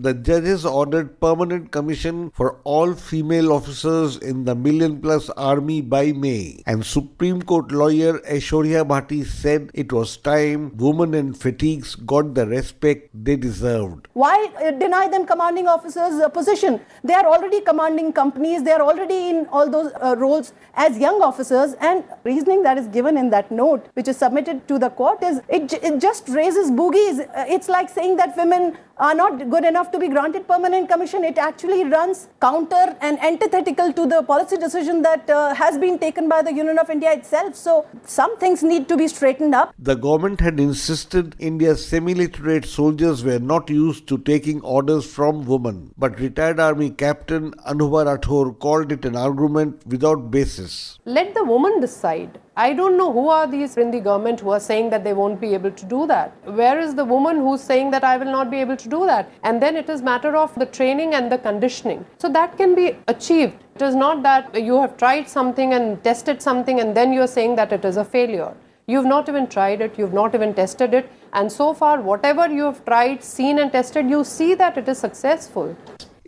The judges ordered permanent commission for all female officers in the million plus army by May. And Supreme Court lawyer Aishwarya Bhati said it was time women and fatigues got the respect they deserved. Why uh, deny them commanding officers uh, position? They are already commanding companies. They are already in all those uh, roles as young officers. And reasoning that is given in that note, which is submitted to the court, is it, it just raises boogies. Uh, it's like saying that women are not good enough to be granted permanent commission. It actually runs counter and antithetical to the policy decision that uh, has been taken by the Union of India itself. So some things need to be straightened up. The government had insisted India's semi-literate soldiers were not used to taking orders from women. But retired army captain Anubha Rathore called it an argument without basis. Let the woman decide I don't know who are these in the government who are saying that they won't be able to do that. Where is the woman who's saying that I will not be able to do that? And then it is matter of the training and the conditioning. So that can be achieved. It is not that you have tried something and tested something and then you're saying that it is a failure. You've not even tried it, you've not even tested it, and so far, whatever you have tried, seen, and tested, you see that it is successful.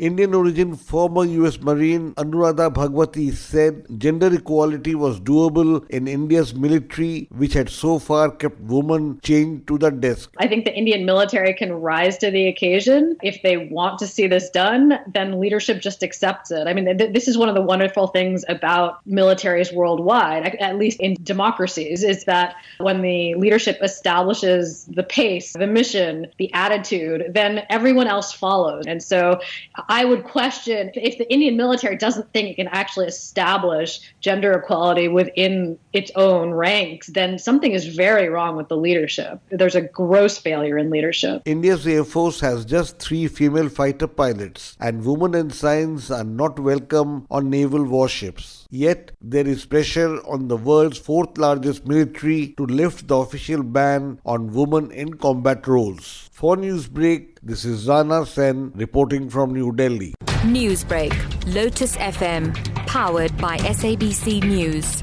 Indian origin former US Marine Anuradha Bhagwati said gender equality was doable in India's military, which had so far kept women chained to the desk. I think the Indian military can rise to the occasion. If they want to see this done, then leadership just accepts it. I mean, th- this is one of the wonderful things about militaries worldwide, at least in democracies, is that when the leadership establishes the pace, the mission, the attitude, then everyone else follows. And so I would question if the Indian military doesn't think it can actually establish gender equality within its own ranks, then something is very wrong with the leadership. There's a gross failure in leadership. India's Air Force has just three female fighter pilots, and women in science are not welcome on naval warships. Yet, there is pressure on the world's fourth largest military to lift the official ban on women in combat roles. For Newsbreak, this is Rana Senn reporting from New Delhi. Newsbreak, Lotus FM, powered by SABC News.